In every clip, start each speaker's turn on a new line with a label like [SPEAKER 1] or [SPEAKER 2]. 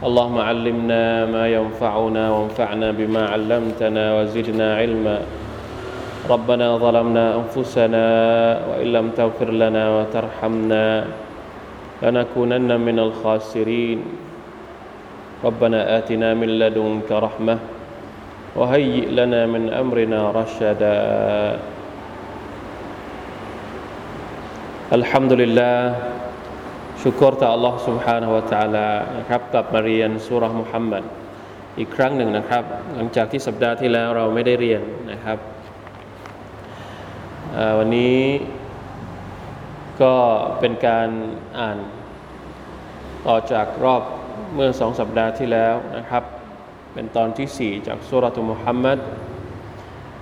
[SPEAKER 1] اللهم علمنا ما ينفعنا وانفعنا بما علمتنا وزدنا علما. ربنا ظلمنا أنفسنا وإن لم تغفر لنا وترحمنا لنكونن من الخاسرين. ربنا آتنا من لدنك رحمة وهيئ لنا من أمرنا رشدا. الحمد لله ชุกรต่อ Allah سبحانه และ تعالى นะครับกลับมาเรียนสุรมุฮัมมัดอีกครั้งหนึ่งนะครับ หลังจากที่สัปดาห์ที่แล้วเราไม่ได้เรียนนะครับวันนี้ก็เป็นการอ่านต่อจากรอบเมื่อสองสัปดาห์ที่แล้วนะครับ เป็นตอนที่สี่จากสุรตุมุฮัมมัด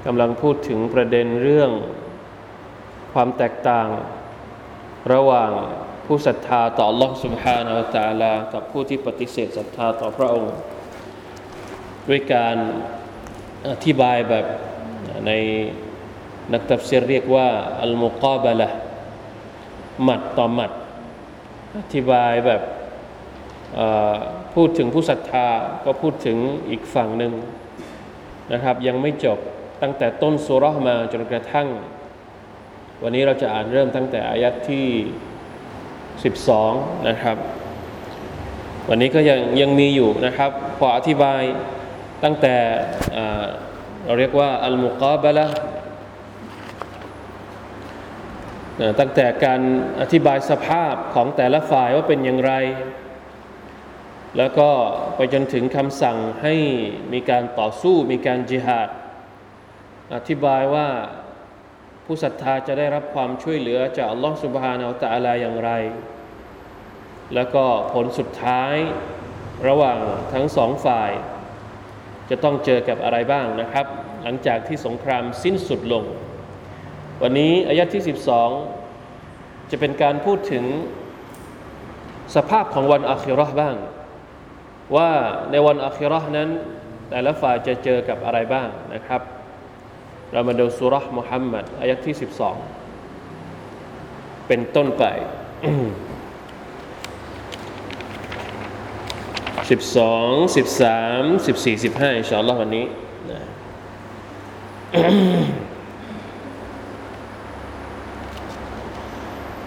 [SPEAKER 1] กำลังพูดถึงประเด็นเรื่องความแตกต่างระหว่าง ผู้ศรัทธาต่อ Allah سبحانه และ تعالى กับผู้ที่ปฏิเสธศรัทธาต่อพระองค์ ด้วยการอธิบายแบบในนักตัฟซีรเรียกว่าอัลมุกาบะละหมัดต่อหมัด อธิบายแบบพูดถึงผู้ศรัทธาก็พูดถึงอีกฝั่งหนึ่งนะครับ ยังไม่จบตั้งแต่ต้นสุรห์มาจนกระทั่ง วันนี้เราจะอ่านเริ่มตั้งแต่อายัดที่ 12 นะครับ วันนี้ก็ยังยังมีอยู่นะครับพออธิบายตั้งแต่เราเรียกว่าอัลมุกาบะละตั้งแต่การอธิบายสภาพของแต่ละฝ่ายว่าเป็นอย่างไร แล้วก็ไปจนถึงคำสั่งให้มีการต่อสู้มีการจิฮาด อธิบายว่าผู้ศรัทธาจะได้รับความช่วยเหลือจากอัลลอฮฺสุบฮานาอัลตะอาลาอย่างไร แล้วก็ผลสุดท้ายระหว่างทั้งสองฝ่าย จะต้องเจอกับอะไรบ้างนะครับ หลังจากที่สงครามสิ้นสุดลง วันนี้อายะที่ 12 จะเป็นการพูดถึงสภาพของวันอาคิรอห์บ้าง ว่าในวันอาคิรอห์นั้น แต่ละฝ่ายจะเจอกับอะไรบ้างนะครับ เรามาดูสุรห์มุฮัมมัดอายัที่สิบสองเป็นต้นไป สิบสองสิบสามสิบสี่สิบห้าอินชาอัลลอฮ์วันนี้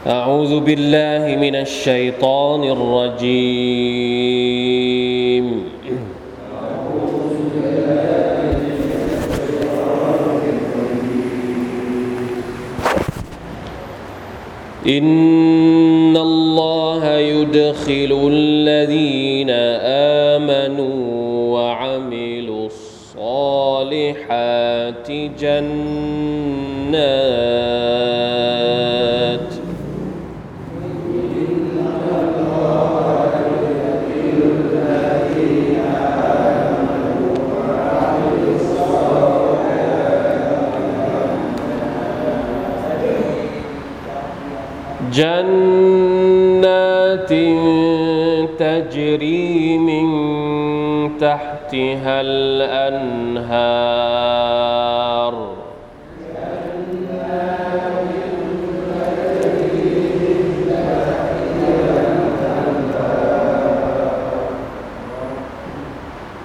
[SPEAKER 1] أعوذ بالله من الشيطان الرجيم إن الله يدخل الذين آمنوا وعملوا الصالحات جنات جنات تجري من تحتها الأنهار.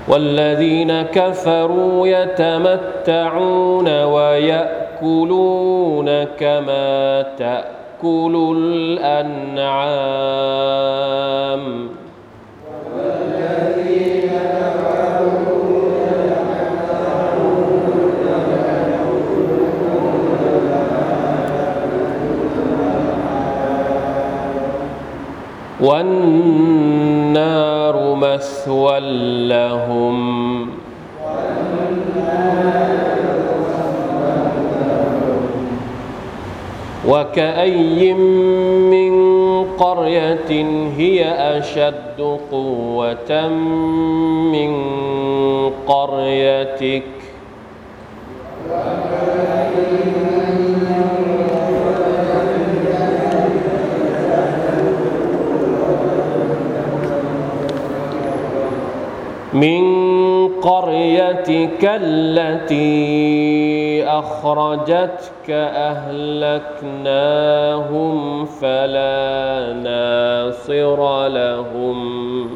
[SPEAKER 1] والذين كفروا يتمتعون ويأكلون كما تأكل تأكل الأنعام. والنار مثوى لهم. وكأي من قرية هي أشد قوة من قريتك من قريتك التي أخرجتك أهلكناهم فلا ناصر لهم.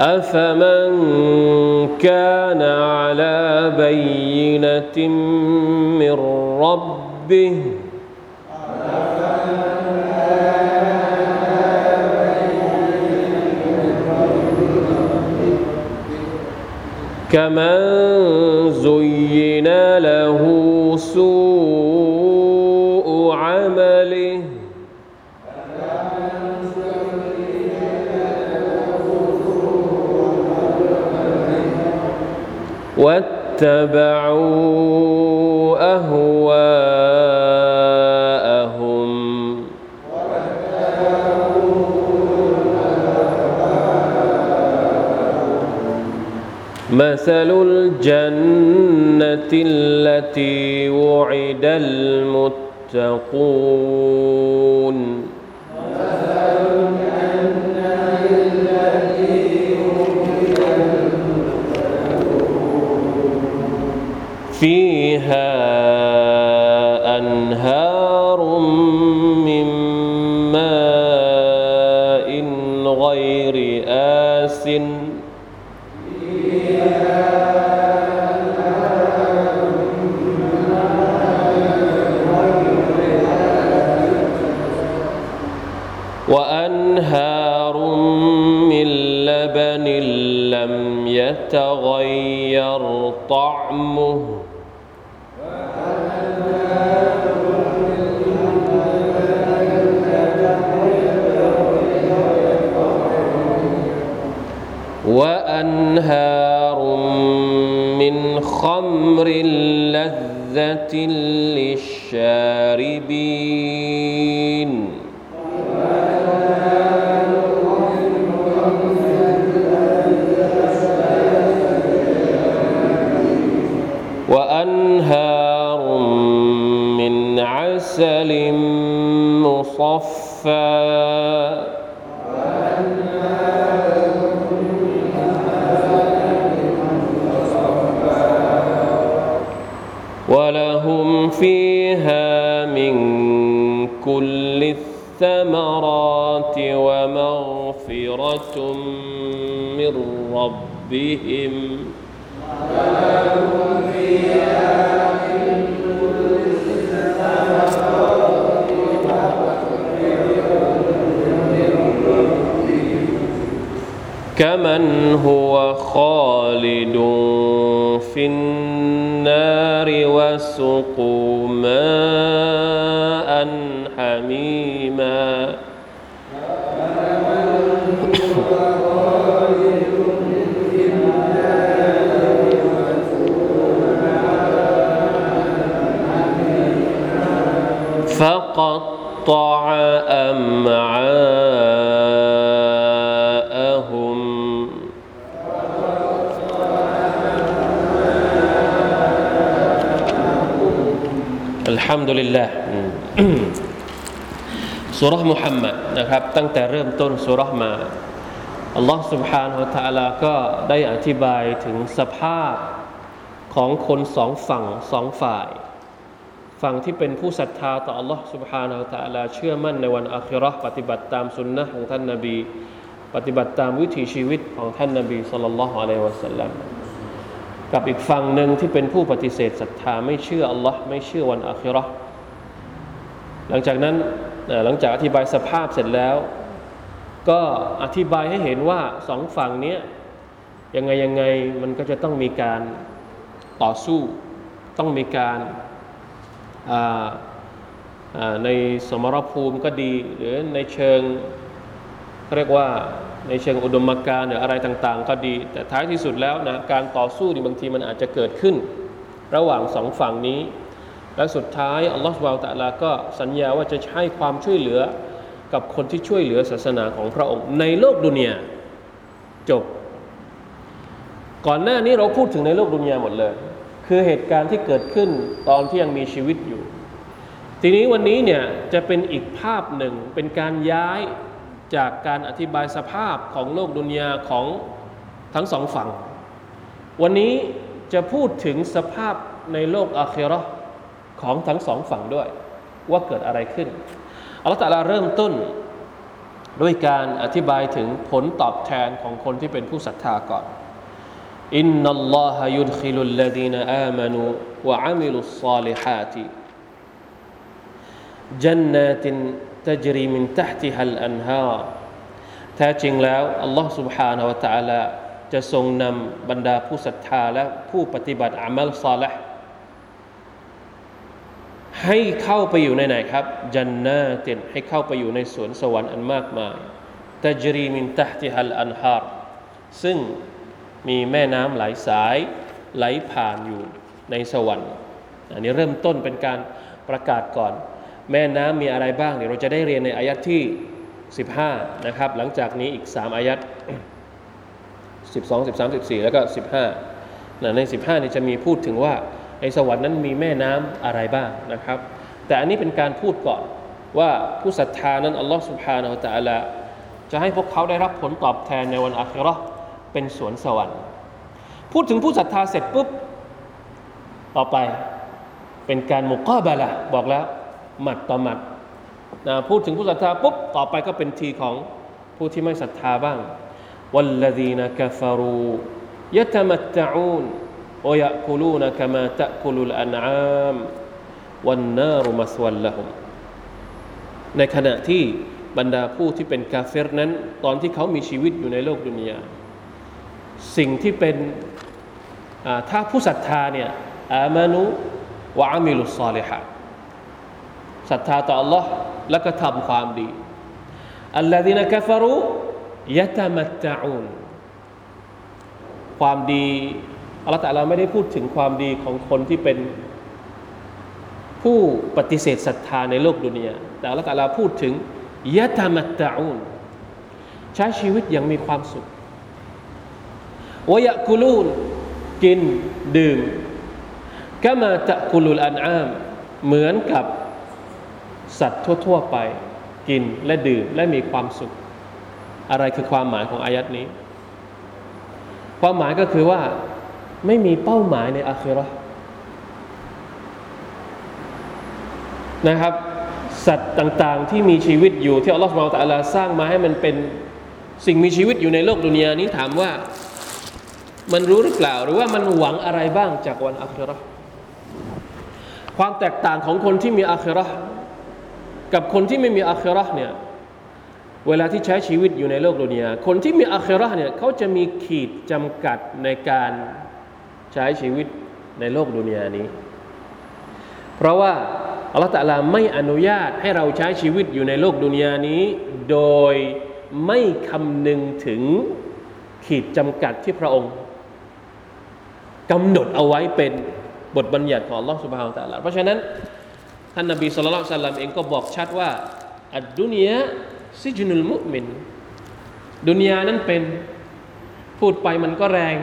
[SPEAKER 1] أفمن كان على بينة ربه كمن زين له سوء عمله. واتبعوا مثل الجنة التي وعد المتقون. فيها أنهار طعمه. وأنهار من خمر لذة للشاربين. ومغفرة من ربهم. كمن هو خالد في النار وسقوا ماء حميما. فقطع أمعاءهم الحمد لله สุรษมุฮัมมัดนะครับ ตั้งแต่เริ่มต้นสุรษมาอัลลอฮ์ سبحانه และ تعالى ก็ได้อธิบายถึงสภาพของคนสองฝั่งสองฝ่าย ฝั่งที่เป็นผู้ศรัทธาต่อ Allah سبحانه และ تعالى เชื่อมั่นในวันอาคิเราะห์ปฏิบัติตามสุนนะของท่านนาบี ปฏิบัติตามวิถีชีวิตของท่านนาบีสุลต่านละฮ์อะลัยฮิวะสัลลัมกับอีกฝั่งหนึ่งที่เป็นผู้ปฏิเสธศรัทธาไม่เชื่อ Allah ไม่เชื่อวันอาคิเราะห์หลังจากนั้นเอ่อหลังจากอธิบายสภาพเสร็จแล้ว ก็อธิบายให้เห็นว่าสองฝั่งเนี้ยยังไงยังไงมันก็จะต้องมีการต่อสู้ ต้องมีการอ่าอ่า ในสมรภูมิก็ดี หรือในเชิงเรียกว่าในเชิงอุดมการณ์หรืออะไรต่างๆ ก็ดี แต่ท้ายที่สุดแล้วนะการต่อสู้นี่บางทีมันอาจจะเกิดขึ้น ระหว่างสองฝั่งนี้ และสุดท้ายอัลลอฮฺสุบตะลาก็สัญญาว่าจะให้ความช่วยเหลือกับคนที่ช่วยเหลือศาสนาของพระองค์ ในโลกดุนยาจบ ก่อนหน้านี้เราพูดถึงในโลกดุนยาหมดเลย คือเหตุการณ์ที่เกิดขึ้นตอนที่ยังมีชีวิตอยู่ ทีนี้วันนี้เนี่ยจะเป็นอีกภาพหนึ่งเป็นการย้ายจากการอธิบายสภาพของโลกดุนยาของทั้งสองฝั่ง วันนี้จะพูดถึงสภาพในโลกอาเครอของทั้งสองฝั่งด้วย ว่าเกิดอะไรขึ้นอัลตะลาเริ่มต้นด้วยการอธิบายถึงผลตอบแทนของคนที่เป็นผู้ศรัทธาก่อน อินนัลลอฮะยุดขิลุลลดีนอามานูวะอามิลุสซาลิฮาติ جنات تجري من تحتها الأنهار แท้จริงแล้วอัลลอฮ์ سبحانه และ تعالى จะทรงนำบรรดาผู้ศรัทธาและผู้ปฏิบัติอามัลซาละให้เข้าไปอยู่ในไหนครับ จันนาเต็นให้เข้าไปอยู่ในสวนสวรรค์อันมากมายตจรีมินตะติฮัลอันฮาร์ซึ่ง มีแม่น้ำหลายสายไหลผ่านอยู่ในสวรรค์ อันนี้เริ่มต้นเป็นการประกาศก่อน แม่น้ำมีอะไรบ้างเดี๋ยวเราจะได้เรียนในอายัดที่ 15 นะครับ หลังจากนี้อีก 3 อายัด12 13 14 แล้วก็ 15นะใน 15นี่จะมีพูดถึงว่าในสวรรค์นั้นมีแม่น้ำอะไรบ้างนะครับ แต่อันนี้เป็นการพูดก่อนว่าผู้ศรัทธานั้นอัลลอฮฺสุบฮานาอัลตะลาจะให้พวกเขาได้รับผลตอบแทนในวันอาคิเราะห์ เป็นสวนสวรรค์ พูดถึงผู้ศรัทธาเสร็จปุ๊บ ต่อไปเป็นการมุกอบาละบอกแล้ว หมัดต่อหมัดนะพูดถึงผู้ศรัทธาปุ๊บ ต่อไปก็เป็นทีของผู้ที่ไม่ศรัทธาบ้างวัลลดีนกฟารูยะตมัตตะอูนวยักูลูนกมาตะกุลุลอันอามวันนารุมัสวัลละหุมในขณะที่บรรดาผู้ที่เป็นกาเฟรนั้น ตอนที่เขามีชีวิตอยู่ในโลกดุนยา สิ่งที่เป็นถ้าผู้ศรัทธาเนี่ยอามานุวะอามิลุสซาลิฮะศรัทธาต่อ Allah แล้วก็ทำความดีอัลลอฮินะกัฟรุยะตามัตตอูนความดีอัลลอฮฺแต่เราไม่ได้พูดถึงความดีของคนที่เป็นผู้ปฏิเสธศรัทธาในโลกดุนยาแต่อัลลอฮฺแต่เราพูดถึงยะตามัตตอูนใช้ชีวิตอย่างมีความสุข วยะกุลูนกินดื่มก็มาตะกุลุลอันอาม เหมือนกับสัตว์ทั่ว ๆ ไป กินและดื่มและมีความสุข อะไรคือความหมายของอายัดนี้ ความหมายก็คือว่าไม่มีเป้าหมายในอาคิรอนะครับ สัตว์ต่างๆ ที่มีชีวิตอยู่ที่อัลลอฮฺสุบไบร์ตะลาสร้างมาให้มันเป็นสิ่งมีชีวิตอยู่ในโลกดุนยานี้ถามว่า มันรู้หรือเปล่า หรือว่ามันหวังอะไรบ้างจากวันอาครอความแตกต่างของคนที่มีอาครอกับคนที่ไม่มีอาครอเนี่ยเวลาที่ใช้ชีวิตอยู่ในโลกดุนยาคนที่มีอาครอเนี่ยเขาจะมีขีดจำกัดในการใช้ชีวิตในโลกดุนยานี้ เพราะว่าอัลลอฮฺตะลาไม่อนุญาตให้เราใช้ชีวิตอยู่ในโลกดุนยานี้ โดยไม่คำนึงถึงขีดจำกัดที่พระองค์ กำหนดเอาไว้เป็นบทบัญญัติของลลอฮฺสุบฮานตะลาเพราะฉะนั้น ท่านนบีสุลต่านลเองก็บอกชัดว่าอัดดุนยาซิจุนุลมุมิน ดุนยานั้นเป็นพูดไปมันก็แรง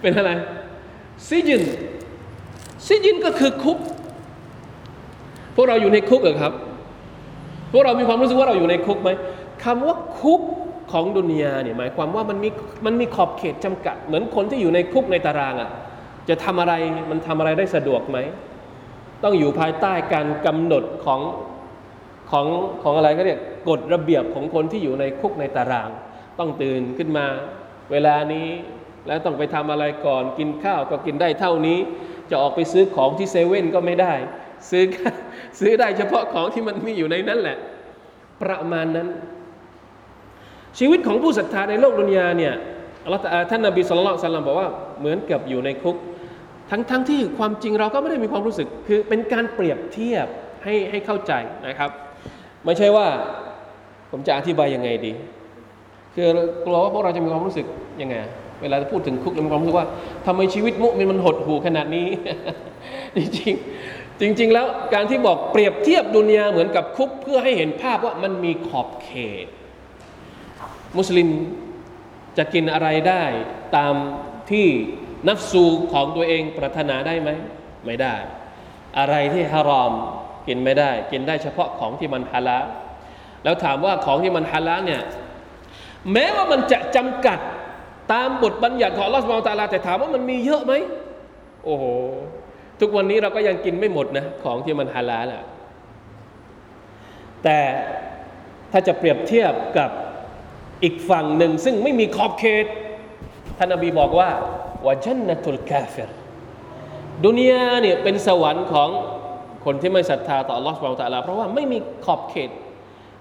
[SPEAKER 1] เป็นอะไร ซิจิน ซิจินก็คือคุก พวกเราอยู่ในคุกเหรอครับ พวกเรามีความรู้สึกว่าเราอยู่ในคุกไหมคำว่าคุก ของดุนยาเนี่ยหมายความว่ามันมีมันมีขอบเขตจำกัด เหมือนคนที่อยู่ในคุกในตารางอะ่ะจะทำอะไรมันทำอะไรได้สะดวกไหม ต้องอยู่ภายใต้การกำหนดของของของอะไรก็เรียกกฎระเบียบของคนที่อยู่ในคุกในตาราง ต้องตื่นขึ้นมาเวลานี้แล้วต้องไปทำอะไรก่อนกินข้าวก็กินได้เท่านี้ จะออกไปซื้อของที่เซเว่นก็ไม่ได้ ซื้อซื้อได้เฉพาะของที่มันมีอยู่ในนั้นแหละ ประมาณนั้น ชีวิตของผู้ศรัทธาในโลกดุนยาเนี่ยอัลลอฮฺท่านนบีสุลต่านบอกว่าเหมือนกับอยู่ในคุก ทั้งทั้งที่ความจริงเราก็ไม่ได้มีความรู้สึก คือเป็นการเปรียบเทียบให้ให้เข้าใจนะครับ ไม่ใช่ว่าผมจะอธิบายยังไงดี คือกลัวว่าพวกเราจะมีความรู้สึกยังไง เวลาพูดถึงคุกเรามีความรู้สึกว่าทำไมชีวิตมุมินมันหดหู่ขนาดนี้ จริงจริง ๆ แล้วการที่บอกเปรียบเทียบดุนยาเหมือนกับคุก เพื่อให้เห็นภาพว่ามันมีขอบเขต มุสลิมจะกินอะไรได้ตามที่นัฟซูของตัวเองปรารถนาได้ไหมไม่ได้ อะไรที่ฮารอมกินไม่ได้ กินได้เฉพาะของที่มันฮาลาแล้วถามว่าของที่มันฮาลาเนี่ยแม้ว่ามันจะจำกัดตามบทบัญญัติของลอสุบไบร์ตาลาแต่ถามว่ามันมีเยอะไหมโอ้โหทุกวันนี้เราก็ยังกินไม่หมดนะของที่มันฮาลาละแต่ถ้าจะเปรียบเทียบกับ อีกฝั่งหนึ่งซึ่งไม่มีขอบเขตท่านนบีบอกว่าวะจันนตุลกาเฟรดุนยาเนี่ยเป็นสวรรค์ของคนที่ไม่ศรัทธาต่อลอสบานะตะลาเพราะว่าไม่มีขอบเขต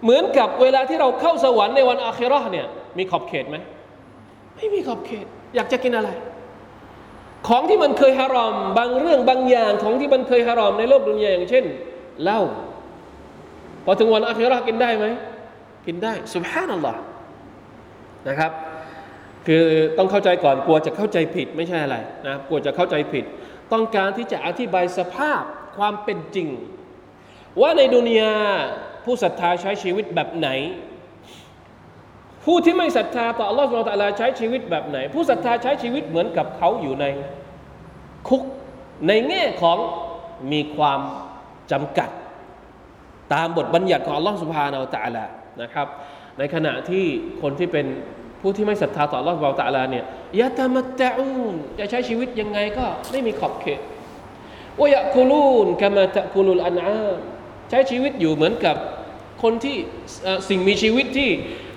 [SPEAKER 1] เหมือนกับเวลาที่เราเข้าสวรรค์ในวันอาคิรอเนี่ยมีขอบเขตไหมไม่มีขอบเขต อยากจะกินอะไร ของที่มันเคยฮารอม บางเรื่องบางอย่างของที่มันเคยฮารอมในโลกดุนยาอย่างเช่นเหล้าพอถึงวันอาคิรอกินได้ไหมกินได้สุบฮานัลลอฮ์ นะครับ คือต้องเข้าใจก่อนกลัวจะเข้าใจผิดไม่ใช่อะไรนะกลัวจะเข้าใจผิด ต้องการที่จะอธิบายสภาพความเป็นจริง ว่าในดุนยาผู้ศรัทธาใช้ชีวิตแบบไหน ผู้ที่ไม่ศรัทธาต่ออัลลอฮฺสุบไบร์ตะลาใช้ชีวิตแบบไหน ผู้ศรัทธาใช้ชีวิตเหมือนกับเขาอยู่ในคุกในแง่ของมีความจำกัด ตามบทบัญญัติของอัลลอฮฺสุบฮานาอัลตะลานะครับ ในขณะที่คนที่เป็นผู้ที่ไม่ศรัทธาต่ออัลลอฮฺสุบานาอัลตะลาเนี่ยยะตามัตตะอูนจะใช้ชีวิตยังไงก็ไม่มีขอบเขตวยะคูลูนกามาตะคูลุลอันอาใช้ชีวิตอยู่เหมือนกับคนที่สิ่งมีชีวิตที่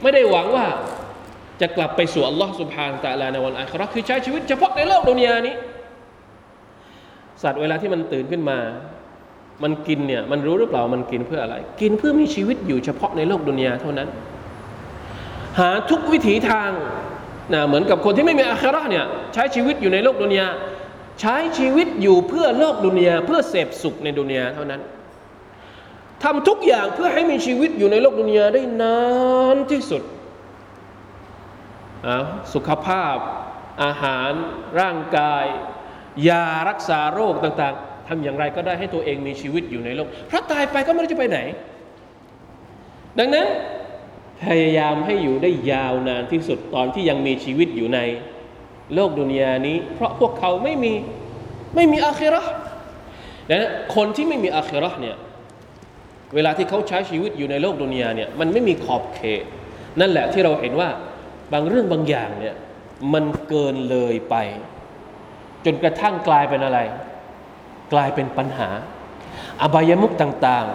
[SPEAKER 1] ไม่ได้หวังว่าจะกลับไปสู่อัลลอฮ์สุบฮานตะลาในวันอาคราคือใช้ชีวิตเฉพาะในโลกดุนยานี้ สัตว์เวลาที่มันตื่นขึ้นมา มันกินเนี่ยมันรู้หรือเปล่ามันกินเพื่ออะไร กินเพื่อมีชีวิตอยู่เฉพาะในโลกดุนยาเท่านั้น หาทุกวิถีทางนะเหมือนกับคนที่ไม่มีอาคราเนี่ยใช้ชีวิตอยู่ในโลกดุนยาใช้ชีวิตอยู่เพื่อโลกดุนยาเพื่อเสพสุขในดุนยาเท่านั้นทำทุกอย่างเพื่อให้มีชีวิตอยู่ในโลกดุนยาได้นานที่สุด สุขภาพ อาหาร ร่างกาย ยารักษาโรคต่างๆทำอย่างไรก็ได้ให้ตัวเองมีชีวิตอยู่ในโลกเพราะตายไปก็ไม่รู้จะไปไหน ดังนั้น พยายามให้อยู่ได้ยาวนานที่สุดตอนที่ยังมีชีวิตอยู่ใน โลกดุนยานี้ เพราะพวกเขาไม่มีไม่มีอาคิรอนะคนที่ไม่มีอาคิรอเนี่ยเวลาที่เขาใช้ชีวิตอยู่ในโลกดุนยาเนี่ยมันไม่มีขอบเขต นั่นแหละที่เราเห็นว่าบางเรื่องบางอย่างเนี่ยมันเกินเลยไป จนกระทั่งกลายเป็นอะไร กลายเป็นปัญหา อบายมุกต่าง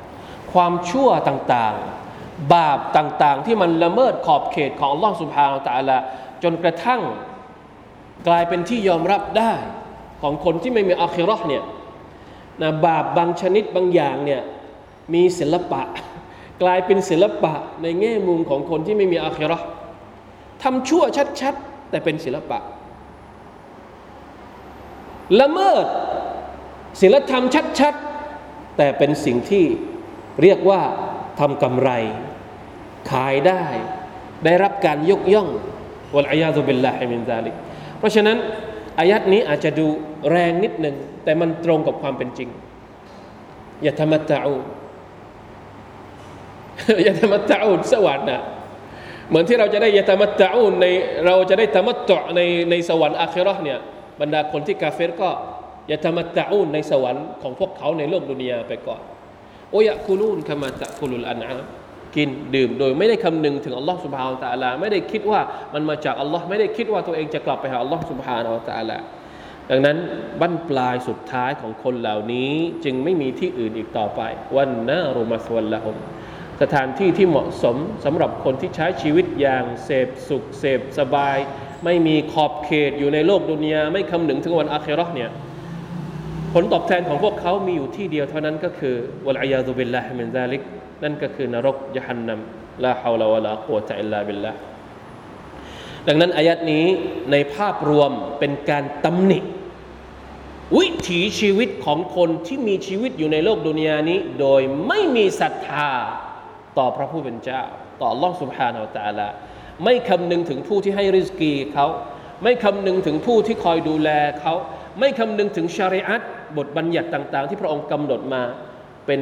[SPEAKER 1] ๆ ความชั่วต่างๆ บาปต่างๆ ที่มันละเมิดขอบเขตของลลอฮฺสุบฮานาตะลาจนกระทั่งกลายเป็นที่ยอมรับได้ของคนที่ไม่มีอาคิรอเนี่ยนะบาปบางชนิดบางอย่างเนี่ยมีศิลปะ กลายเป็นศิลปะในแง่มุมของคนที่ไม่มีอาคิรอทำชั่วชัดๆ แต่เป็นศิลปะ ละเมิดศิลธรรมชัดๆ แต่เป็นสิ่งที่เรียกว่าทำกำไร ขายได้ ได้รับการยกย่องวะลัยยาตุบิลลาฮิมินซาลิกเพราะฉะนั้นอายัดนี้อาจจะดูแรงนิดหนึ่งแต่มันตรงกับความเป็นจริงอย่าทำมัตะอูอย่าทำมัตะอูสวรรค์นะเหมือนที่เราจะได้ยาตมัตตะอูในเราจะได้ตมัตตะในในสวรรค์อาคิรอห์เนี่ยบรรดาคนที่กาเฟรก็ยาตมัตตะอูในสวรรค์ของพวกเขาในโลกดุนยาไปก่อนโอยะคูลูนขมาตะคูลุลอันอาม กินดื่มโดยไม่ได้คำนึงถึงอัลลอฮ์สุบฮานตะอัลาไม่ได้คิดว่ามันมาจากอัลลอฮ์ไม่ได้คิดว่าตัวเองจะกลับไปหาอัลลอฮ์สุบฮานตะอัลาดังนั้นบั้นปลายสุดท้ายของคนเหล่านี้จึงไม่มีที่อื่นอีกต่อไป วันนารุมัสวัลละฮมสถานที่ที่เหมาะสมสำหรับคนที่ใช้ชีวิตอย่างเสพสุขเสพสบาย ไม่มีขอบเขตอยู่ในโลกดุนยาไม่คำนึงถึงวันอาครอเนี่ยผลตอบแทนของพวกเขามีอยู่ที่เดียวเท่านั้นก็คือวะลัยยาตุบิลลาฮิมินซาลิก นั่นก็คือนรกยะฮันนัมลาฮาวลาวะลากุวะตะอิลลาบิลลาดังนั้นอายัดนี้ในภาพรวมเป็นการตำหนิวิถีชีวิตของคนที่มีชีวิตอยู่ในโลกดุนยานี้ โดยไม่มีศรัทธาต่อพระผู้เป็นเจ้า ต่อ Allah سبحانه และ تعالى ไม่คำนึงถึงผู้ที่ให้ริสกีเขาไม่คำนึงถึงผู้ที่คอยดูแลเขาไม่คำนึงถึงชาริอัตบทบัญญัติต่าง ๆ ที่พระองค์กำหนดมา เป็น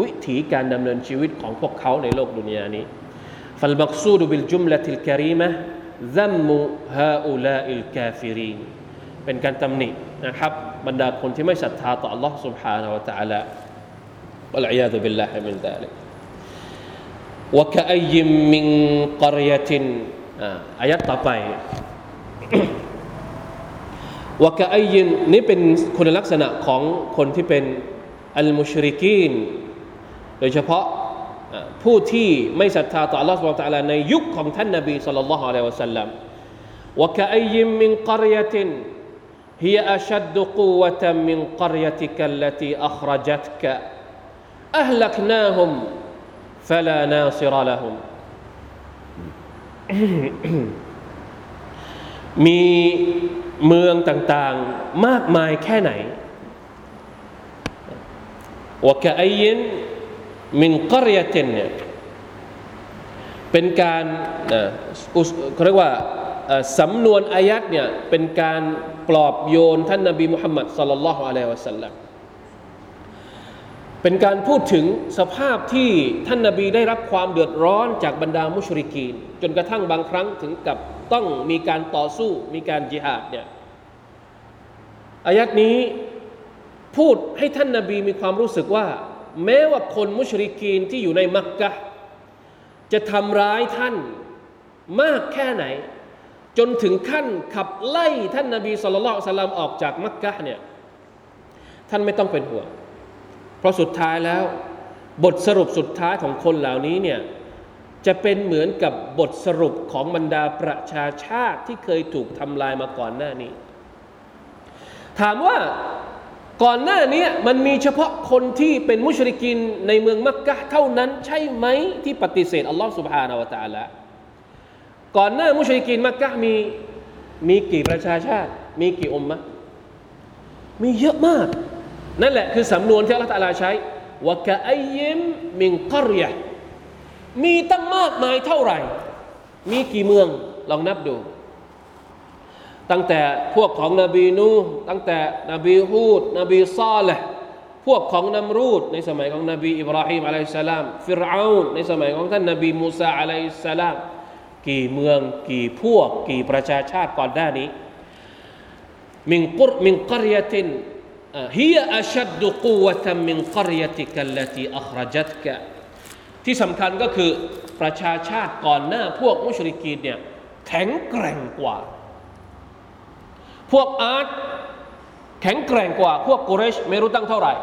[SPEAKER 1] วิถีการดำเนินชีวิตของพวกเขาในโลกดุนยานี้ فالمقصود بالجملة الكريمة ذم هؤلاء الكافرين เป็นการตำหนินะครับบรรดาคนที่ไม่ศรัทธาต่อ Allah سبحانه และ تعالى والعياذ بالله من ذلك وكأي من قرية อายัดต่อไปวกะไอยินนี่เป็นคุณลักษณะของคนที่เป็น อัลมุชริกีนโดยเฉพาะผู้ที่ไม่ศรัทธาต่อ Allah سبحانه และ تعالى ในยุคของท่านนบีสัลลัลลอฮุอะลัยฮิวะสัลลัม وكأي من قرية هي أشد قوة من قريتك التي أخرجتك أهلكناهم فلا ناصر لهم มีเมืองต่างๆ มากมายแค่ไหน วกะไอยินมินกรยตินเนี่ยเป็นการเขาเรียกว่าสำนวนอายัดเนี่ยเป็นการปลอบโยนท่านนบีมุฮัมมัดสลลัลลอฮุอะลัยฮิวะสัลลัมเป็นการพูดถึงสภาพที่ท่านนาบีได้รับความเดือดร้อนจากบรรดามุชริกีน จนกระทั่งบางครั้งถึงกับต้องมีการต่อสู้มีการจิหาดเนี่ยอายัดนี้ พูดให้ท่านนาบีมีความรู้สึกว่า แม้ว่าคนมุชริกีนที่อยู่ในมักกะจะทำร้ายท่านมากแค่ไหน จนถึงขั้นขับไล่ท่านนาบีสุลต่านสลามออกจากมักกะเนี่ยท่านไม่ต้องเป็นห่วง เพราะสุดท้ายแล้ว บทสรุปสุดท้ายของคนเหล่านี้เนี่ยจะเป็นเหมือนกับบทสรุปของบรรดาประชาชาติที่เคยถูกทำลายมาก่อนหน้านี้ ถามว่า ก่อนหน้านี้มันมีเฉพาะคนที่เป็นมุชริกินในเมืองมักกะเท่านั้นใช่ไหมที่ปฏิเสธอัลลอฮ์ سبحانه และ تعالى ก่อนหน้ามุชริกินมักกะมีมีกี่ประชาชาติ มีกี่อมมะมีเยอะมากนั่นแหละคือสำนวนที่อัลลอฮฺใช้วะกะไอยิมมิงกรยะมีตั้งมากมายเท่าไหร่ มีกี่เมืองลองนับดู ตั้งแต่พวกของนบีนู ตั้งแต่นบีฮูด นบีซาลห์พวกของนัมรูดในสมัยของนบีอิบราฮิมอะลัยสลามฟิรเอาในสมัยของท่านนบีมูซาอะลัยสลามกี่เมืองกี่พวก กี่ประชาชาติก่อนหน้านี้มิงกุรมิงกรยตินฮียอัชดุกูวะตมินกรยติกัลลตีอัครจัตกะที่สำคัญก็คือประชาชาติก่อนหน้าพวกมุชริกีนเนี่ยแข็งแกร่งกว่า พวกอาร์ตแข็งแกร่งกว่า พวกกุเรชไม่รู้ตั้งเท่าไหร่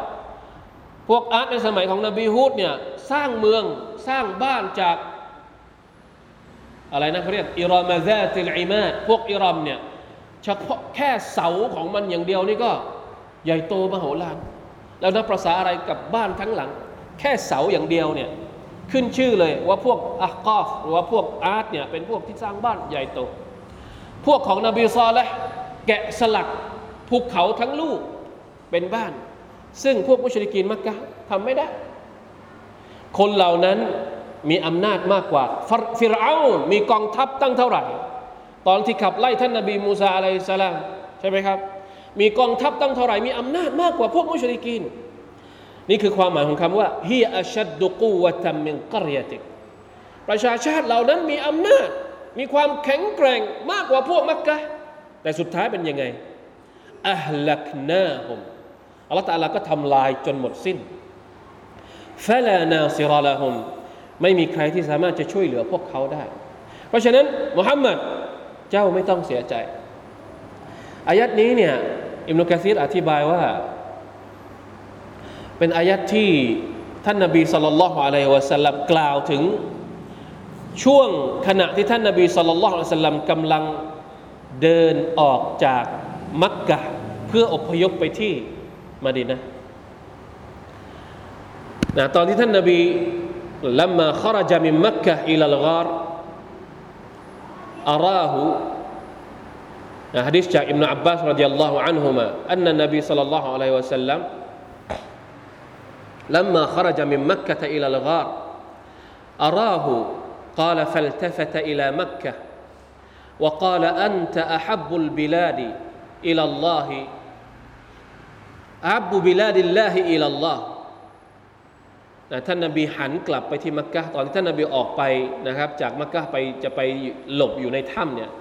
[SPEAKER 1] พวกอาร์ตในสมัยของนบีฮูดเนี่ยสร้างเมืองสร้างบ้านจากอะไรนะเขาเรียกอิรอมาซาติลอิมาพวกอิรอมเนี่ยเฉพาะแค่เสาของมันอย่างเดียวนี่ก็ใหญ่โตมโหฬารแล้วนับประษาอะไรกับบ้านทั้งหลัง แค่เสาอย่างเดียวเนี่ยขึ้นชื่อเลยว่าพวกอักอฟหรือว่าพวกอาร์ตเนี่ยเป็นพวกที่สร้างบ้านใหญ่โต พวกของนบีซอลและ แกะสลักภูเขาทั้งลูกเป็นบ้าน ซึ่งพวกมุชริกีนมักกะทำไม่ได้ คนเหล่านั้นมีอำนาจมากกว่าฟิรเอามีกองทัพตั้งเท่าไหร่ ตอนที่ขับไล่ท่านนบีมูซาอะลัยสลามใช่ไหมครับ มีกองทัพตั้งเท่าไหร่ มีอำนาจมากกว่าพวกมุชริกีนนี่คือความหมายของคำว่าฮีอัชดุกูวะตัมมินกรยติกประชาชาติเหล่านั้นมีอำนาจ มีความแข็งแกร่งมากกว่าพวกมักกะ แต่สุดท้ายเป็นยังไงอัลลักนาฮุมอัลลอฮฺตาลาก็ทำลายจนหมดสิ้นฟะลานาซิรอละฮุมไม่มีใครที่สามารถจะช่วยเหลือพวกเขาได้ เพราะฉะนั้นมุฮัมมัดเจ้าไม่ต้องเสียใจ อายัดนี้เนี่ยอิมนุกะซีรอธิบายว่า เป็นอายัดที่ท่านนบีสุลต่านละฮ์อะลัยฮิวะสัลลัมกล่าวถึงช่วงขณะที่ท่านนบีสุลต่านละฮ์อะลัยฮิวะสัลลัมกำลัง เดินออกจากมักกะเพื่ออพยพไปที่มาดินะนะตอนที่ท่านนบี لما خرج من مكة إلى الغار أراه hadis จากอิบนาอับบาสรดิยัลลอฮุอันฮุมาอันนบีสัลลัลลอฮุอะลัยฮิวะสัลลัม لما خرج من مكة إلى الغار أراه قال فالتفت إلى مكة وقال أنت أحب البلاد إلى الله أحب بلاد الله إلى الله นะท่านนบีหันกลับไปที่มักกะตอนที่ท่านนบีออกไปนะครับ จากมักกะไปจะไปหลบอยู่ในถ้ำเนี่ย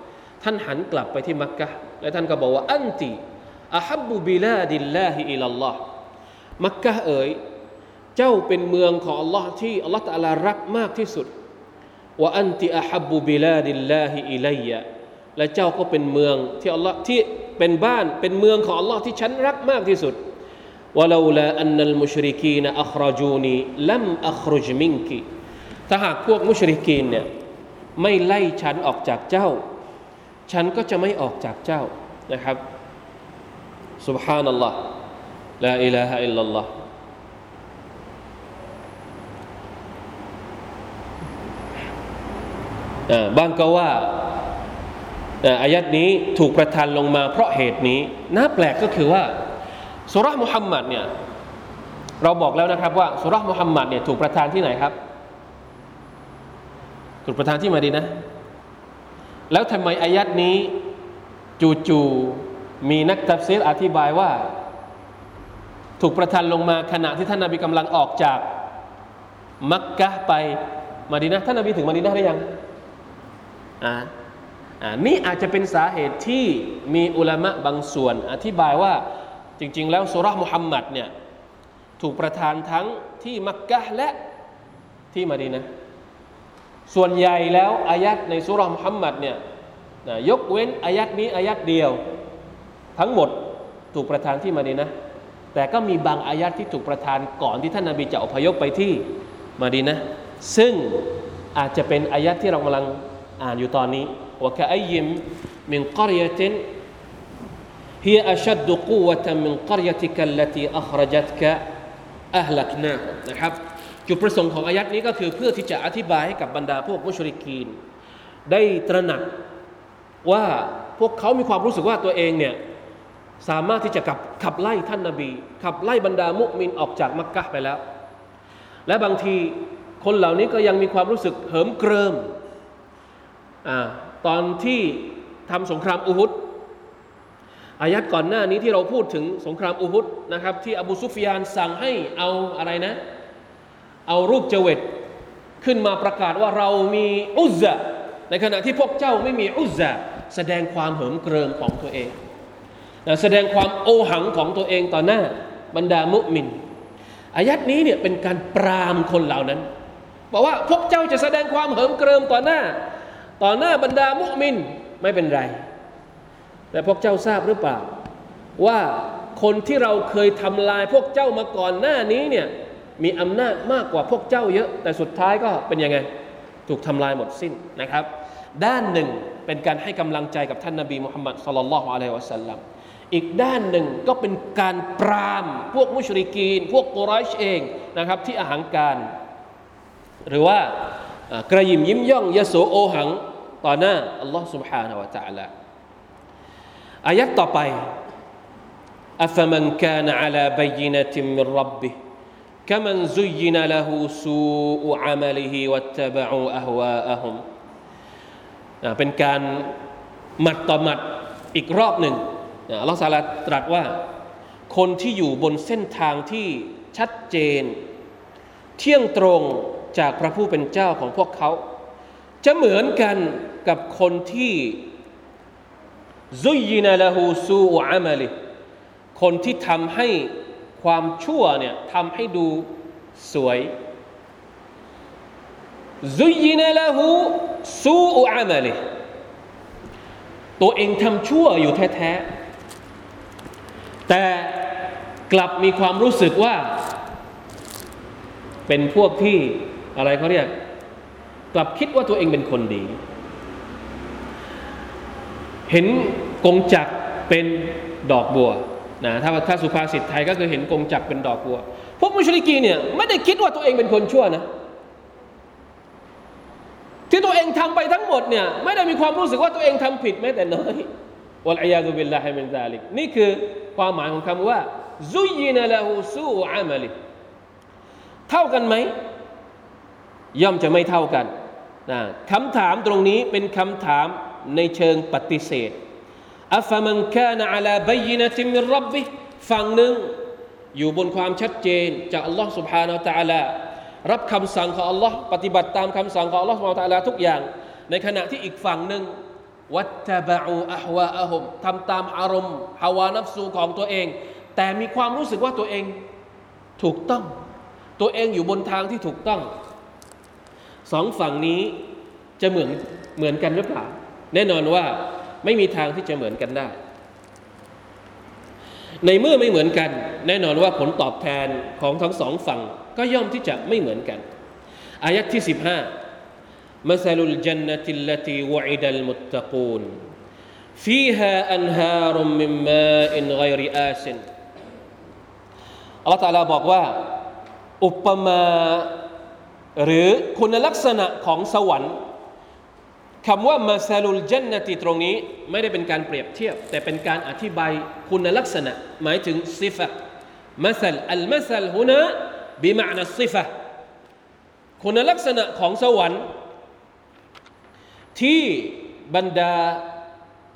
[SPEAKER 1] ท่านหันกลับไปที่มักกะและท่านก็บอกว่าอันติอาฮับบุบิลาดิลลาฮิอิลลอฮ์มักกะเอ๋ยเจ้าเป็นเมืองของอัลลอฮ์ที่อัลลอฮ์ตะอาลารักมากที่สุด ว่าอันติอาฮับบุบิลาดิลลาฮิอิลัยยะและเจ้าก็เป็นเมืองที่อัลลอฮ์ที่เป็นบ้านเป็นเมืองของอัลลอฮ์ที่ฉันรักมากที่สุด ولولا أن المشركين أخرجوني لم أخرج منك ถ้าหากพวกมุชริกีนเนี่ยไม่ไล่ฉันออกจากเจ้า ฉันก็จะไม่ออกจากเจ้านะครับ سبحان الله لا إله إلا الله บางก็ว่าอายัดนี้ถูกประทานลงมาเพราะเหตุนี้น่าแปลกก็คือว่าสุรษมุฮัมมัดเนี่ยเราบอกแล้วนะครับว่าสุรษมุฮัมมัดเนี่ยถูกประทานที่ไหนครับ ถูกประทานที่มาดีนะ แล้วทำไมอายัดนี้จู่ๆมีนักตัฟซีรอธิบายว่า ถูกประทานลงมาขณะที่ท่านนาบีกำลังออกจากมักกะไปมาดีนะท่านนาบีถึงมาดีนะหรือยัง อ่านี่อาจจะเป็นสาเหตุที่มีอุลามะบางส่วน อธิบายว่าจริง ๆ แล้วสุรษมุฮัมมัดเนี่ยถูกประทานทั้งที่มักกะและที่มาดีนะส่วนใหญ่แล้วอายัดในสุรษมุฮัมมัดเนี่ยยกเว้นอายัดนี้อายัดเดียว ทั้งหมดถูกประทานที่มาดีนะแต่ก็มีบางอายัดที่ถูกประทานก่อนที่ท่านนาบีจะอพยพไปที่มาดีนะซึ่งอาจจะเป็นอายัดที่เรากำลัง อ่านอยู่ตอนนี้ว่าคอยิมมินกรยติน هي أشد قوة من قريتك التي أخرجتك أهلكناهم นะครับจุดประสงค์ของอายัดนี้ก็คือเพื่อที่จะอธิบายให้กับบรรดาพวกมุชริกีน ได้ตระหนักว่าพวกเขามีความรู้สึกว่าตัวเองเนี่ยสามารถที่จะขับขับไล่ท่านนาบี ขับไล่บรรดามุมินออกจากมักกะไปแล้ว และบางทีคนเหล่านี้ก็ยังมีความรู้สึกเหิมเกริม อตอนที่ทำสงครามอุฮุดอายัดก่อนหน้านี้ที่เราพูดถึงสงครามอุฮุดนะครับ ที่อบูซุฟยานสั่งให้เอาอะไรนะ เอารูปเจวิตขึ้นมาประกาศว่าเรามีอุซะในขณะที่พวกเจ้าไม่มีอุซะแสดงความเหิมเกริมของตัวเอง แสดงความโอหังของตัวเองต่อหน้าบรรดามุมินอายัดนี้เนี่ยเป็นการปรามคนเหล่านั้น บอกว่าพวกเจ้าจะแสดงความเหิมเกริมต่อหน้า ต่อหน้าบรรดามุมินไม่เป็นไร แต่พวกเจ้าทราบหรือเปล่า ว่าคนที่เราเคยทำลายพวกเจ้ามาก่อนหน้านี้เนี่ยมีอำนาจมากกว่าพวกเจ้าเยอะ แต่สุดท้ายก็เป็นยังไง ถูกทำลายหมดสิ้นนะครับ ด้านหนึ่งเป็นการให้กำลังใจกับท่านนาบีมุฮัมมัดสุลลัลลอฮุอะลัยฮิวะสัลลัมอีกด้านหนึ่งก็เป็นการปรามพวกมุชริกีน พวกกุไรชเองนะครับที่อาหังการ หรือว่า กระยิมยิ้มย่องยโสโอหังต่อหน้าอัลลอฮ์ سبحانه และ تعالى อายัดต่อไปอัฟมันกานอาลาบยินติมิรรับบิกมันซุยนละหูสูอุอามัลิฮิวัตตบะอูอะฮวาอะฮุมเป็นการมัดต่อมัดอีกรอบหนึ่งอัลลอฮฺสาลาตรัสว่า คนที่อยู่บนเส้นทางที่ชัดเจน เที่ยงตรง จากพระผู้เป็นเจ้าของพวกเขา จะเหมือนกันกับคนที่ซุยินาละหูซูอามัลิคนที่ทำให้ความชั่วเนี่ยทำให้ดูสวยซุยินาละหูซูอามัลิตัวเองทำชั่วอยู่แท้ๆ แต่กลับมีความรู้สึกว่า เป็นพวกที่ อะไรเขาเรียก กลับคิดว่าตัวเองเป็นคนดี เห็นกงจักเป็นดอกบัวนะถ้าถ้าสุภาษิตไทยก็คือเห็นกงจักเป็นดอกบัว พวกมุชลิกีเนี่ยไม่ได้คิดว่าตัวเองเป็นคนชั่วนะ ที่ตัวเองทำไปทั้งหมดเนี่ยไม่ได้มีความรู้สึกว่าตัวเองทำผิดแม้แต่น้อยวัลอยาดุบิลลาฮิมินซาลิกนี่คือความหมายของคำว่าซุยีนละหูซูอามัลิเท่ากันไหม ย่อมจะไม่เท่ากัน
[SPEAKER 2] นะคำถามตรงนี้เป็นคำถามในเชิงปฏิเสธอัฟมันกานะอัลาบยินะติมิรับบิฝั่งหนึ่งอยู่บนความชัดเจนจากอัลลอฮ์ سبحانه และ تعالى รับคำสั่งของอัลลอฮ์ปฏิบัติตามคำสั่งของอัลลอฮ์ سبحانه และ تعالى ทุกอย่าง ในขณะที่อีกฝั่งหนึ่งวัตตบะอูอะฮวาอะฮุมทำตามอารมณ์ฮาวานัฟซูของตัวเอง แต่มีความรู้สึกว่าตัวเองถูกต้อง ตัวเองอยู่บนทางที่ถูกต้อง สองฝั่งนี้จะเหมือนเหมือนกันหรือเปล่า แน่นอนว่าไม่มีทางที่จะเหมือนกันได้ ในเมื่อไม่เหมือนกัน แน่นอนว่าผลตอบแทนของทั้งสองฝั่ง ก็ย่อมที่จะไม่เหมือนกัน อายัดที่ 15 مثل الجنة التي وعد المتقون فيها أنهار من ماء غير آس อัลลอฮฺตาลาบอกว่า อุปมา หรือคุณลักษณะของสวรรค์คำว่ามาซาลุลจันนติตรงนี้ ไม่ได้เป็นการเปรียบเทียบ แต่เป็นการอธิบายคุณลักษณะ หมายถึงซิฟะมาซาลอัลมาซาลฮุนะบิมานัสซิฟะคุณลักษณะของสวรรค์ ที่บรรดา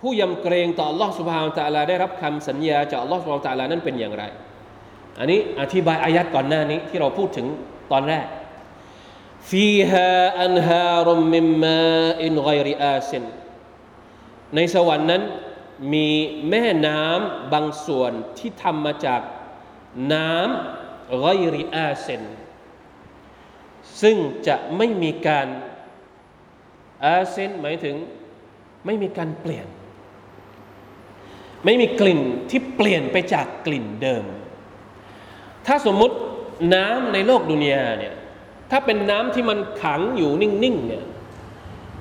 [SPEAKER 2] ผู้ยำเกรงต่อ Allah سبحانه และ تعالى ได้รับคำสัญญาจาก Allah سبحانه และ تعالى นั้นเป็นอย่างไร อันนี้อธิบายอายัดก่อนหน้านี้ที่เราพูดถึงตอนแรก فيهاأنهار รมมิมมา
[SPEAKER 1] อินไกริอซิน
[SPEAKER 2] ในสวรรค์นั้นมีแม่น้ำบางส่วนที่ทำมาจากน้ำไกริอาซินซึ่งจะไม่มีการอาเซนหมายถึงไม่มีการเปลี่ยน ไม่มีกลิ่นที่เปลี่ยนไปจากกลิ่นเดิม ถ้าสมมุติน้ำในโลกดุนยาเนี่ย ถ้าเป็นน้ำที่มันขังอยู่นิ่งๆเนี่ย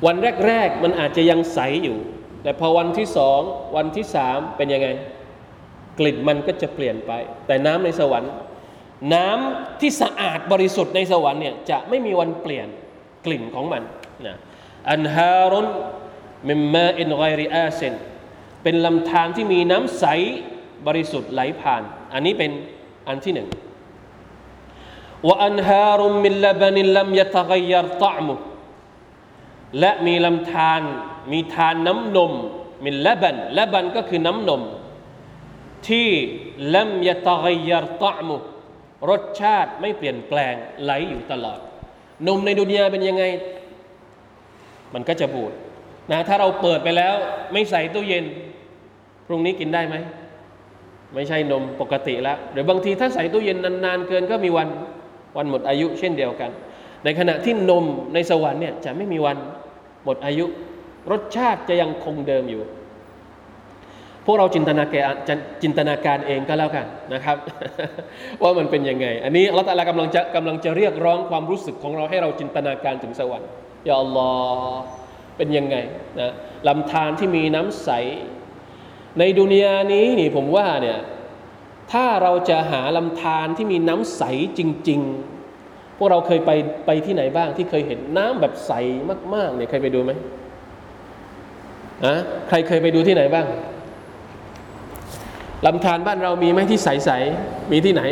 [SPEAKER 2] วันแรก ๆ มันอาจจะยังใสอยู่ แต่พอวันที่สองวันที่สามเป็นยังไง กลิ่นมันก็จะเปลี่ยนไป แต่น้ำในสวรรค์ น้ำที่สะอาดบริสุทธิ์ในสวรรค์เนี่ยจะไม่มีวันเปลี่ยนกลิ่นของมันนะอันฮารุนมิมมาอินไกริอาเซนเป็นลำธารที่มีน้ำใสบริสุทธิ์ไหลผ่าน อันนี้เป็นอันที่หนึ่ง وأنهار من لبن لم يتغير طعمه และมีลำธารมีทานน้ำนมมินละบันละบันก็คือน้ำนม ที่ลัมยะตะกยรตะมุรสชาติไม่เปลี่ยนแปลงไหลอยู่ตลอด นมในดุนยาเป็นยังไง มันก็จะบูดนะถ้าเราเปิดไปแล้วไม่ใส่ตู้เย็น พรุ่งนี้กินได้ไหม ไม่ใช่นมปกติแล้ว หรือบางทีถ้าใส่ตู้เย็นนานๆเกินก็มีวัน วันหมดอายุเช่นเดียวกัน ในขณะที่นมในสวรรค์เนี่ยจะไม่มีวันหมดอายุ รสชาติจะยังคงเดิมอยู่ พวกเราจินตนาการจินตนาการเองก็แล้วกันนะครับ ว่ามันเป็นยังไง อันนี้อัลลอฮฺกำลังจะกำลังจะเรียกร้องความรู้สึกของเราให้เราจินตนาการถึงสวรรค์ยาอัลลอฮ์เป็นยังไงนะลำธารที่มีน้ำใส ในดุนยานี้นี่ผมว่าเนี่ย ถ้าเราจะหาลำธารที่มีน้ำใสจริง ๆ พวกเราเคยไปไปที่ไหนบ้างที่เคยเห็นน้ำแบบใสมากๆเนี่ยเคยไปดูไหมอะใครเคยไปดูที่ไหนบ้างลำธารบ้านเรามีไหมที่ใสๆมีที่ไหน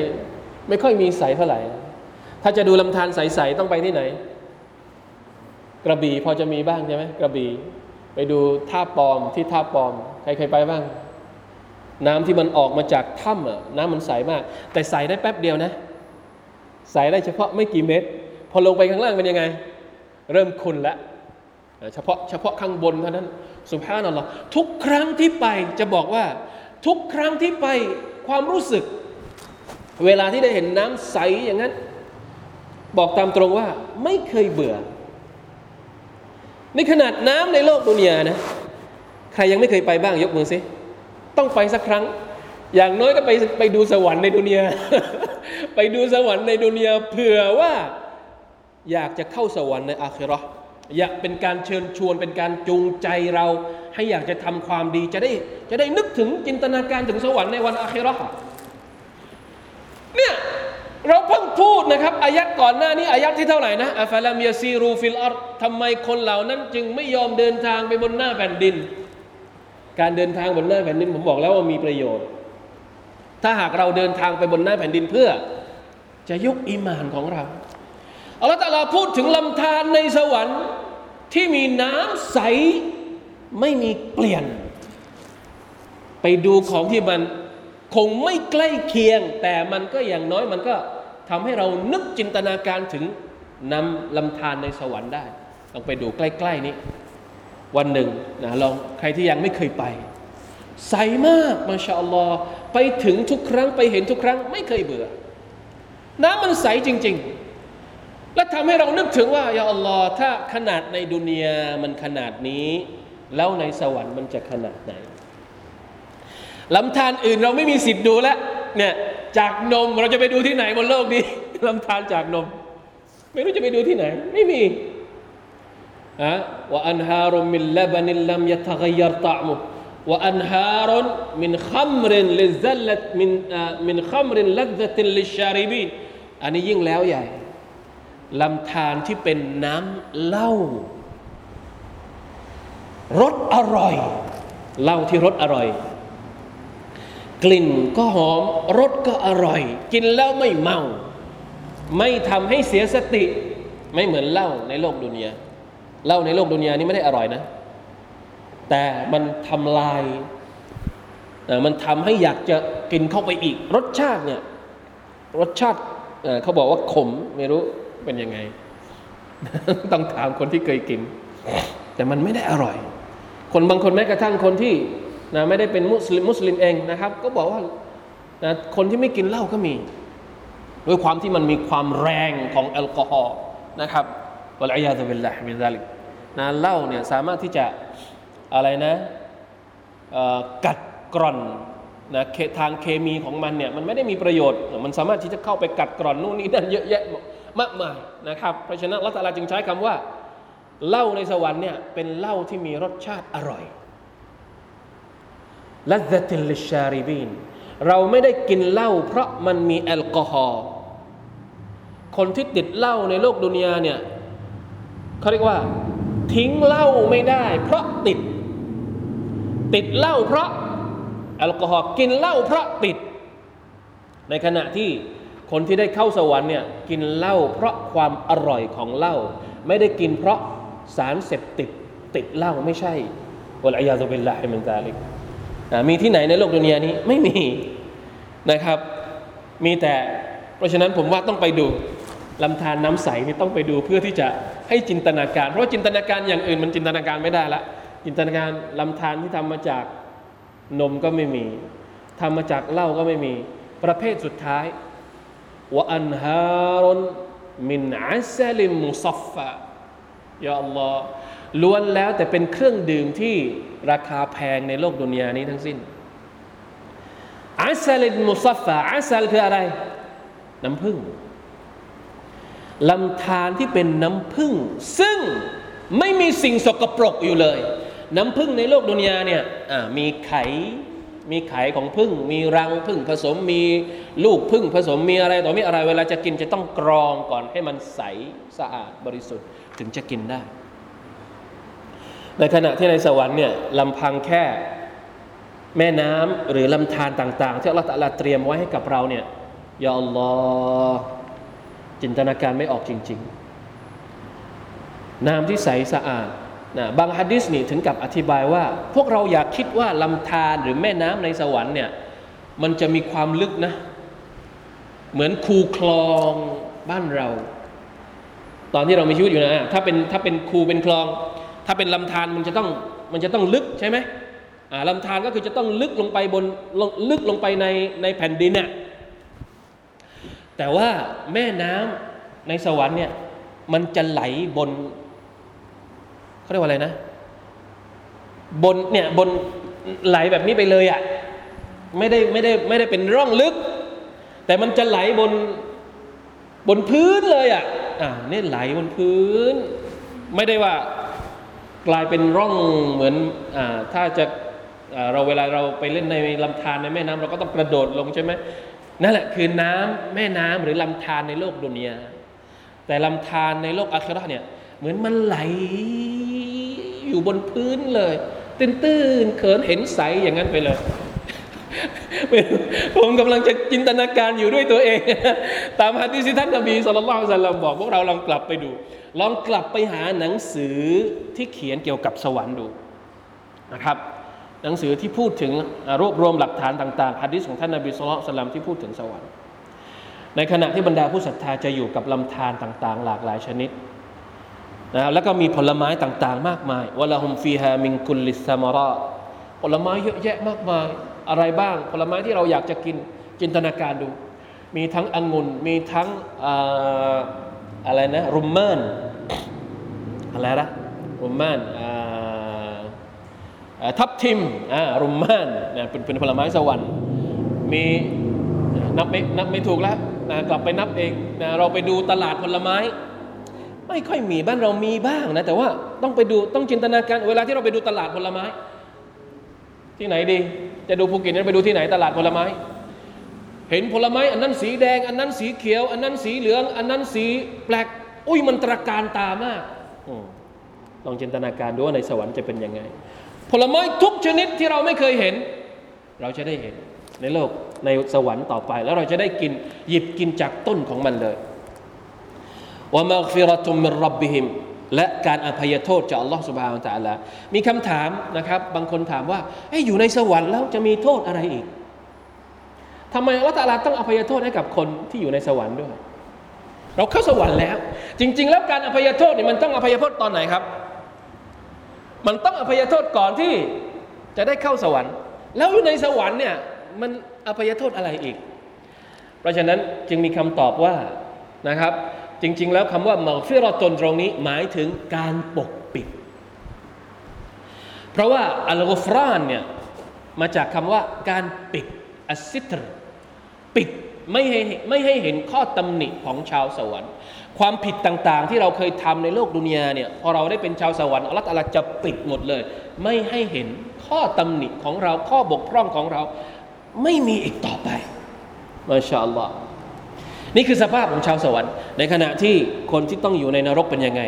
[SPEAKER 2] ไม่ค่อยมีใสเท่าไหร่ ถ้าจะดูลำธารใสๆต้องไปที่ไหน กระบี่พอจะมีบ้างใช่ไหมกระบี่ไปดูท่าปอมที่ท่าปอม ใครเคยไปบ้าง น้ำที่มันออกมาจากถ้ำอะน้ำมันใสมาก แต่ใสได้แป๊บเดียวนะ ใสได้เฉพาะไม่กี่เมตรพอลงไปข้างล่างเป็นยังไง เริ่มขุ่นแล้วเฉพาะเฉพาะข้างบนเท่านั้นสุภาพนั่นหรอทุกครั้งที่ไปจะบอกว่า ทุกครั้งที่ไปความรู้สึก เวลาที่ได้เห็นน้ำใสอย่างนั้น บอกตามตรงว่าไม่เคยเบื่อในขนาดน้ำในโลกดุนยานะ ใครยังไม่เคยไปบ้างยกมือซิ ต้องไปสักครั้ง อย่างน้อยก็ไปไปดูสวรรค์ในดุนยาไปดูสวรรค์ในดุนยาเผื่อว่าอยากจะเข้าสวรรค์ในอาคิรออยากเป็นการเชิญชวนเป็นการจูงใจเรา ให้อยากจะทำความดีจะได้จะได้นึกถึงจินตนาการถึงสวรรค์ในวันอาคิรอเนี่ยเราเพิ่งพูดนะครับอายัดก่อนหน้านี้อายัดที่เท่าไหร่นะอัฟลามยาซีรูฟิลอาร์ทำไมคนเหล่านั้นจึงไม่ยอมเดินทางไปบนหน้าแผ่นดิน การเดินทางบนหน้าแผ่นดินผมบอกแล้วว่ามีประโยชน์ ถ้าหากเราเดินทางไปบนหน้าแผ่นดินเพื่อ จะยกอิมานของเราอัลลอฮฺตาลาพูดถึงลำธารในสวรรค์ที่มีน้ำใสไม่มีเปลี่ยน ไปดูของที่มันคงไม่ใกล้เคียง แต่มันก็อย่างน้อยมันก็ทำให้เรานึกจินตนาการถึงนำลำธารในสวรรค์ได้ลองไปดูใกล้ ๆ นี้ วันหนึ่งนะลองใครที่ยังไม่เคยไป ใสมากมาชาอัลลอฮ์ไปถึงทุกครั้งไปเห็นทุกครั้งไม่เคยเบื่อ น้ำมันใสจริง ๆ และทำให้เรานึกถึงว่าอย่าอัลลอฮ์ถ้าขนาดในดุนยามันขนาดนี้ แล้วในสวรรค์มันจะขนาดไหนลำธารอื่นเราไม่มีสิทธิ์ดูแล้วเนี่ยจากนมเราจะไปดูที่ไหนบนโลกนี้ลำธารจากนม ไม่รู้จะไปดูที่ไหน ไม่มี อะوأنهار من لبن لم يتغير طعمه وأنهار من خمر لذة من من خمر لذة للشاربين อันนี้ยิ่งแล้วใหญ่ลำธารที่เป็นน้ำเหล้ารสอร่อยเหล้าที่รสอร่อย กลิ่นก็หอมรสก็อร่อย กินแล้วไม่เมา ไม่ทำให้เสียสติ ไม่เหมือนเหล้าในโลกดุนยา เหล้าในโลกดุนยานี่ไม่ได้อร่อยนะ แต่มันทำลายมันทำให้อยากจะกินเข้าไปอีก รสชาติเนี่ยรสชาติเขาบอกว่าขมไม่รู้เป็นยังไง ต้องถามคนที่เคยกิน แต่มันไม่ได้อร่อย คนบางคนแม้กระทั่งคนที่นะไม่ได้เป็นมุสลิมมุสลิมเองนะครับ ก็บอกว่านะคนที่ไม่กินเหล้าก็มี ด้วยความที่มันมีความแรงของแอลกอฮอล์นะครับ والعياذ بالله من ذلك นะเหล้าเนี่ยสามารถที่จะอะไรนะกัดกร่อนนะทางเคมีของมันเนี่ยมันไม่ได้มีประโยชน์ มันสามารถที่จะเข้าไปกัดกร่อนนู่นนี่นั่นเยอะแยะมากมายนะครับ เพราะฉะนั้นละตาลาจึงใช้คำว่าเหล้าในสวรรค์เนี่ยเป็นเหล้าที่มีรสชาติอร่อยลัซติลลิชาริบีนเราไม่ได้กินเหล้าเพราะมันมีแอลกอฮอล์คนที่ติดเหล้าในโลกดุนยาเนี่ย เขาเรียกว่า ทิ้งเหล้าไม่ได้ เพราะติด ติดเหล้าเพราะแอลกอฮอล์กินเหล้าเพราะติด ในขณะที่คนที่ได้เข้าสวรรค์เนี่ยกินเหล้าเพราะความอร่อยของเหล้าไม่ได้กินเพราะสารเสพติดติดเหล้าไม่ใช่วลัยยาตุบิลลาฮิมินซาลิกมีที่ไหนในโลกดุนยานี้ไม่มีนะครับ มีแต่เพราะฉะนั้นผมว่าต้องไปดูลำธารน้ำใสนี่ต้องไปดูเพื่อที่จะ ให้จินตนาการ เพราะจินตนาการอย่างอื่นมันจินตนาการไม่ได้ละจินตนาการลำธารที่ทำมาจากนมก็ไม่มีทำมาจากเหล้าก็ไม่มี ประเภทสุดท้ายวะอันฮารนมินอัสลิมมุซัฟฟะยาอัลลอฮ์ล้วนแล้วแต่เป็นเครื่องดื่มที่ราคาแพงในโลกดุนยานี้ทั้งสิ้นอัสลิมมุซัฟฟะอัสลคืออะไร น้ำผึ้ง ลำธารที่เป็นน้ำผึ้งซึ่งไม่มีสิ่งสกปรกอยู่เลย น้ำผึ้งในโลกดุนยาเนี่ยมีไข่มีไข่ของผึ้งมีรังผึ้งผสมมีลูกผึ้งผสมมีอะไรต่อมีอะไรเวลาจะกินจะต้องกรองก่อนให้มันใสสะอาดบริสุทธิ์ถึงจะกินได้ ในขณะที่ในสวรรค์เนี่ยลำพังแค่แม่น้ำหรือลำธารต่าง ๆ ที่อัลลอฮฺเตรียมไว้ให้กับเราเนี่ยยาอัลลอฮ์ จินตนาการไม่ออกจริง ๆ น้ำที่ใสสะอาดนะบางฮะดิษนี่ถึงกับอธิบายว่า พวกเราอยากคิดว่าลำธารหรือแม่น้ำในสวรรค์เนี่ยมันจะมีความลึกนะ เหมือนคูคลองบ้านเรา ตอนที่เรามีชีวิตอยู่นะถ้าเป็นถ้าเป็นคูเป็นคลอง ถ้าเป็นลำธารมันจะต้องมันจะต้องลึกใช่ไหมลำธารก็คือจะต้องลึกลงไปบนลึกลงไปในในแผ่นดินเนี่ย แต่ว่าแม่น้ำในสวรรค์เนี่ยมันจะไหลบนเขาเรียกว่าอะไรนะ บนเนี่ยบนไหลแบบนี้ไปเลยอะ่ะไม่ได้ไม่ได้ไม่ได้เป็นร่องลึก แต่มันจะไหลบนบนพื้นเลยอะ่ะอ่านี่ไหลบนพื้น ไม่ได้ว่ากลายเป็นร่องเหมือนอ่าถ้าจะเราเวลาเราไปเล่นในลำธารในแม่น้ำเราก็ต้องกระโดดลงใช่ไหม นั่นแหละคือน้ำแม่น้ำหรือลำธารในโลกดุนยาแต่ลำธารในโลกอาคราเนี่ยเหมือนมันไหลอยู่บนพื้นเลย ตื้นๆเขินเห็นใสอย่างนั้นไปเลย ผมกำลังจะจินตนาการอยู่ด้วยตัวเอง ตามฮะดิษท่านนบีสุลต่านสัลลัมบอกพวกเราลองกลับไปดู ลองกลับไปหาหนังสือที่เขียนเกี่ยวกับสวรรค์ดูนะครับ หนังสือที่พูดถึงรวบรวมหลักฐานต่างๆฮะดิษของท่านนบีสุลต่านที่พูดถึงสวรรค์ในขณะที่บรรดาผู้ศรัทธาจะอยู่กับลำธารต่างๆ หลากหลายชนิดนะแล้วก็มีผลไม้ต่างๆ มากมายวะละฮุมฟีฮามินกุลลิสมาระผลไม้เยอะแยะมากมายอะไรบ้าง ผลไม้ที่เราอยากจะกินจินตนาการดู มีทั้งองุ่นมีทั้งอะไรนะรุมเมนอะไรนะรุมเมน ทับทิมรุมเมนเป็นเป็นผลไม้สวรรค์มีนับไม่นับไม่ถูกแล้วนะกลับไปนับเองนะเราไปดูตลาดผลไม้ ไม่ค่อยมีบ้านเรามีบ้างนะแต่ว่าต้องไปดูต้องจินตนาการเวลาที่เราไปดูตลาดผลไม้ ที่ไหนดี จะดูภูเก็ตนั้นไปดูที่ไหนตลาดผลไม้ เห็นผลไม้ อันนั้นสีแดง อันนั้นสีเขียว อันนั้นสีเหลือง อันนั้นสีแปลกอุ้ยมันตระการตามากลองจินตนาการดูว่าในสวรรค์จะเป็นยังไง ผลไม้ทุกชนิดที่เราไม่เคยเห็น เราจะได้เห็นในโลกในสวรรค์ต่อไป แล้วเราจะได้กินหยิบกินจากต้นของมันเลยว่ามักฟิรตุมมิรับบิฮิมและการอภัยโทษจากอัลลอฮฺสุบฮานตะลามีคำถามนะครับ บางคนถามว่าอยู่ในสวรรค์แล้วจะมีโทษอะไรอีกทำไมอัลลอฮฺตะลาต้องอภัยโทษให้กับคนที่อยู่ในสวรรค์ด้วย เราเข้าสวรรค์แล้ว จริง ๆ แล้วการอภัยโทษนี่มันต้องอภัยโทษตอนไหนครับ มันต้องอภัยโทษก่อนที่จะได้เข้าสวรรค์ แล้วอยู่ในสวรรค์เนี่ยมันอภัยโทษอะไรอีก เพราะฉะนั้นจึงมีคำตอบว่านะครับ จริง ๆ แล้วคำว่ามัลฟิรตนตรงนี้ หมายถึงการปกปิด เพราะว่าอัลกฟรานเนี่ยมาจากคำว่าการปิดอัสซิตรปิดไม่ให้ไม่ให้เห็นข้อตำหนิของชาวสวรรค์ ความผิดต่างๆ ที่เราเคยทำในโลกดุนยาเนี่ยพอเราได้เป็นชาวสวรรค์อัลลอฮฺจะปิดหมดเลย ไม่ให้เห็นข้อตำหนิของเราข้อบกพร่องของเรา ไม่มีอีกต่อไปมาชาอัลลอฮ์นี่คือสภาพของชาวสวรรค์ ในขณะที่คนที่ต้องอยู่ในนรกเป็นยังไง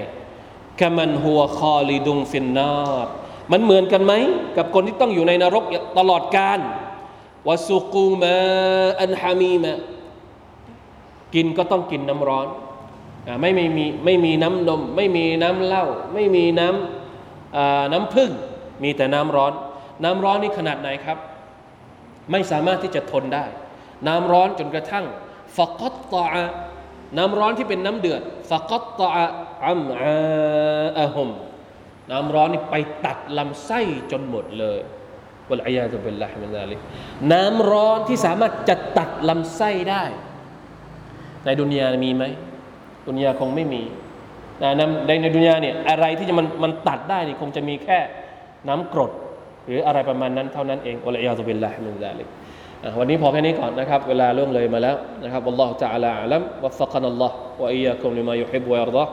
[SPEAKER 2] กามันหัวคอลีดุงฟินนาร์มันเหมือนกันไหมกับคนที่ต้องอยู่ในนรกตลอดกาลวสุกูมาอันฮามีมากินก็ต้องกินน้ำร้อน ไม่ไม่มีไม่มีน้ำนม ไม่มีน้ำเหล้าไม่มีน้ำน้ำพึ่งมีแต่น้ำร้อน น้ำร้อนนี่ขนาดไหนครับ ไม่สามารถที่จะทนได้ น้ำร้อนจนกระทั่งฟักตตะน้ำร้อนที่เป็นน้ำเดือดฟักตตะอัมอาอะฮุมน้ำร้อนนี่ไปตัดลำไส้จนหมดเลยวะลัยยาตุบิลลาฮิมินาลิน้ำร้อนที่สามารถจะตัดลำไส้ได้ ในดุนยามีไหม ดุนยาคงไม่มีในในดุนยาเนี่ยอะไรที่จะมันมันตัดได้นี่คงจะมีแค่น้ำกรดหรืออะไรประมาณนั้นเท่านั้นเองอัลลอฮฺบิลลาฮิมินซาลิกวันนี้พอแค่นี้ก่อนนะครับ เวลาล่วงเลยมาแล้วนะครับอัลลอฮฺ تعالى อัลลัมวัฟกันัลลอฮฺวะอียาคุมลิมายุฮิบวะยัรฎะ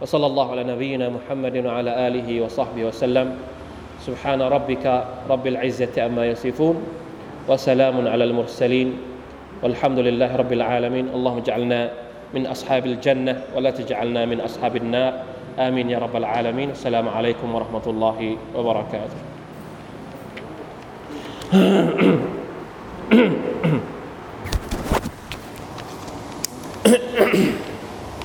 [SPEAKER 2] وصلى الله على نبينا محمد وعلى آله وصحبه وسلم سبحان ربك رب العزة أما يصفون وسلام على المرسلين والحمد لله رب العالمين اللهم اجعلنا من أصحاب الجنة ولا تجعلنا من أصحاب النار آمين يا رب العالمين السلام عليكم ورحمة الله وبركاته Ahem.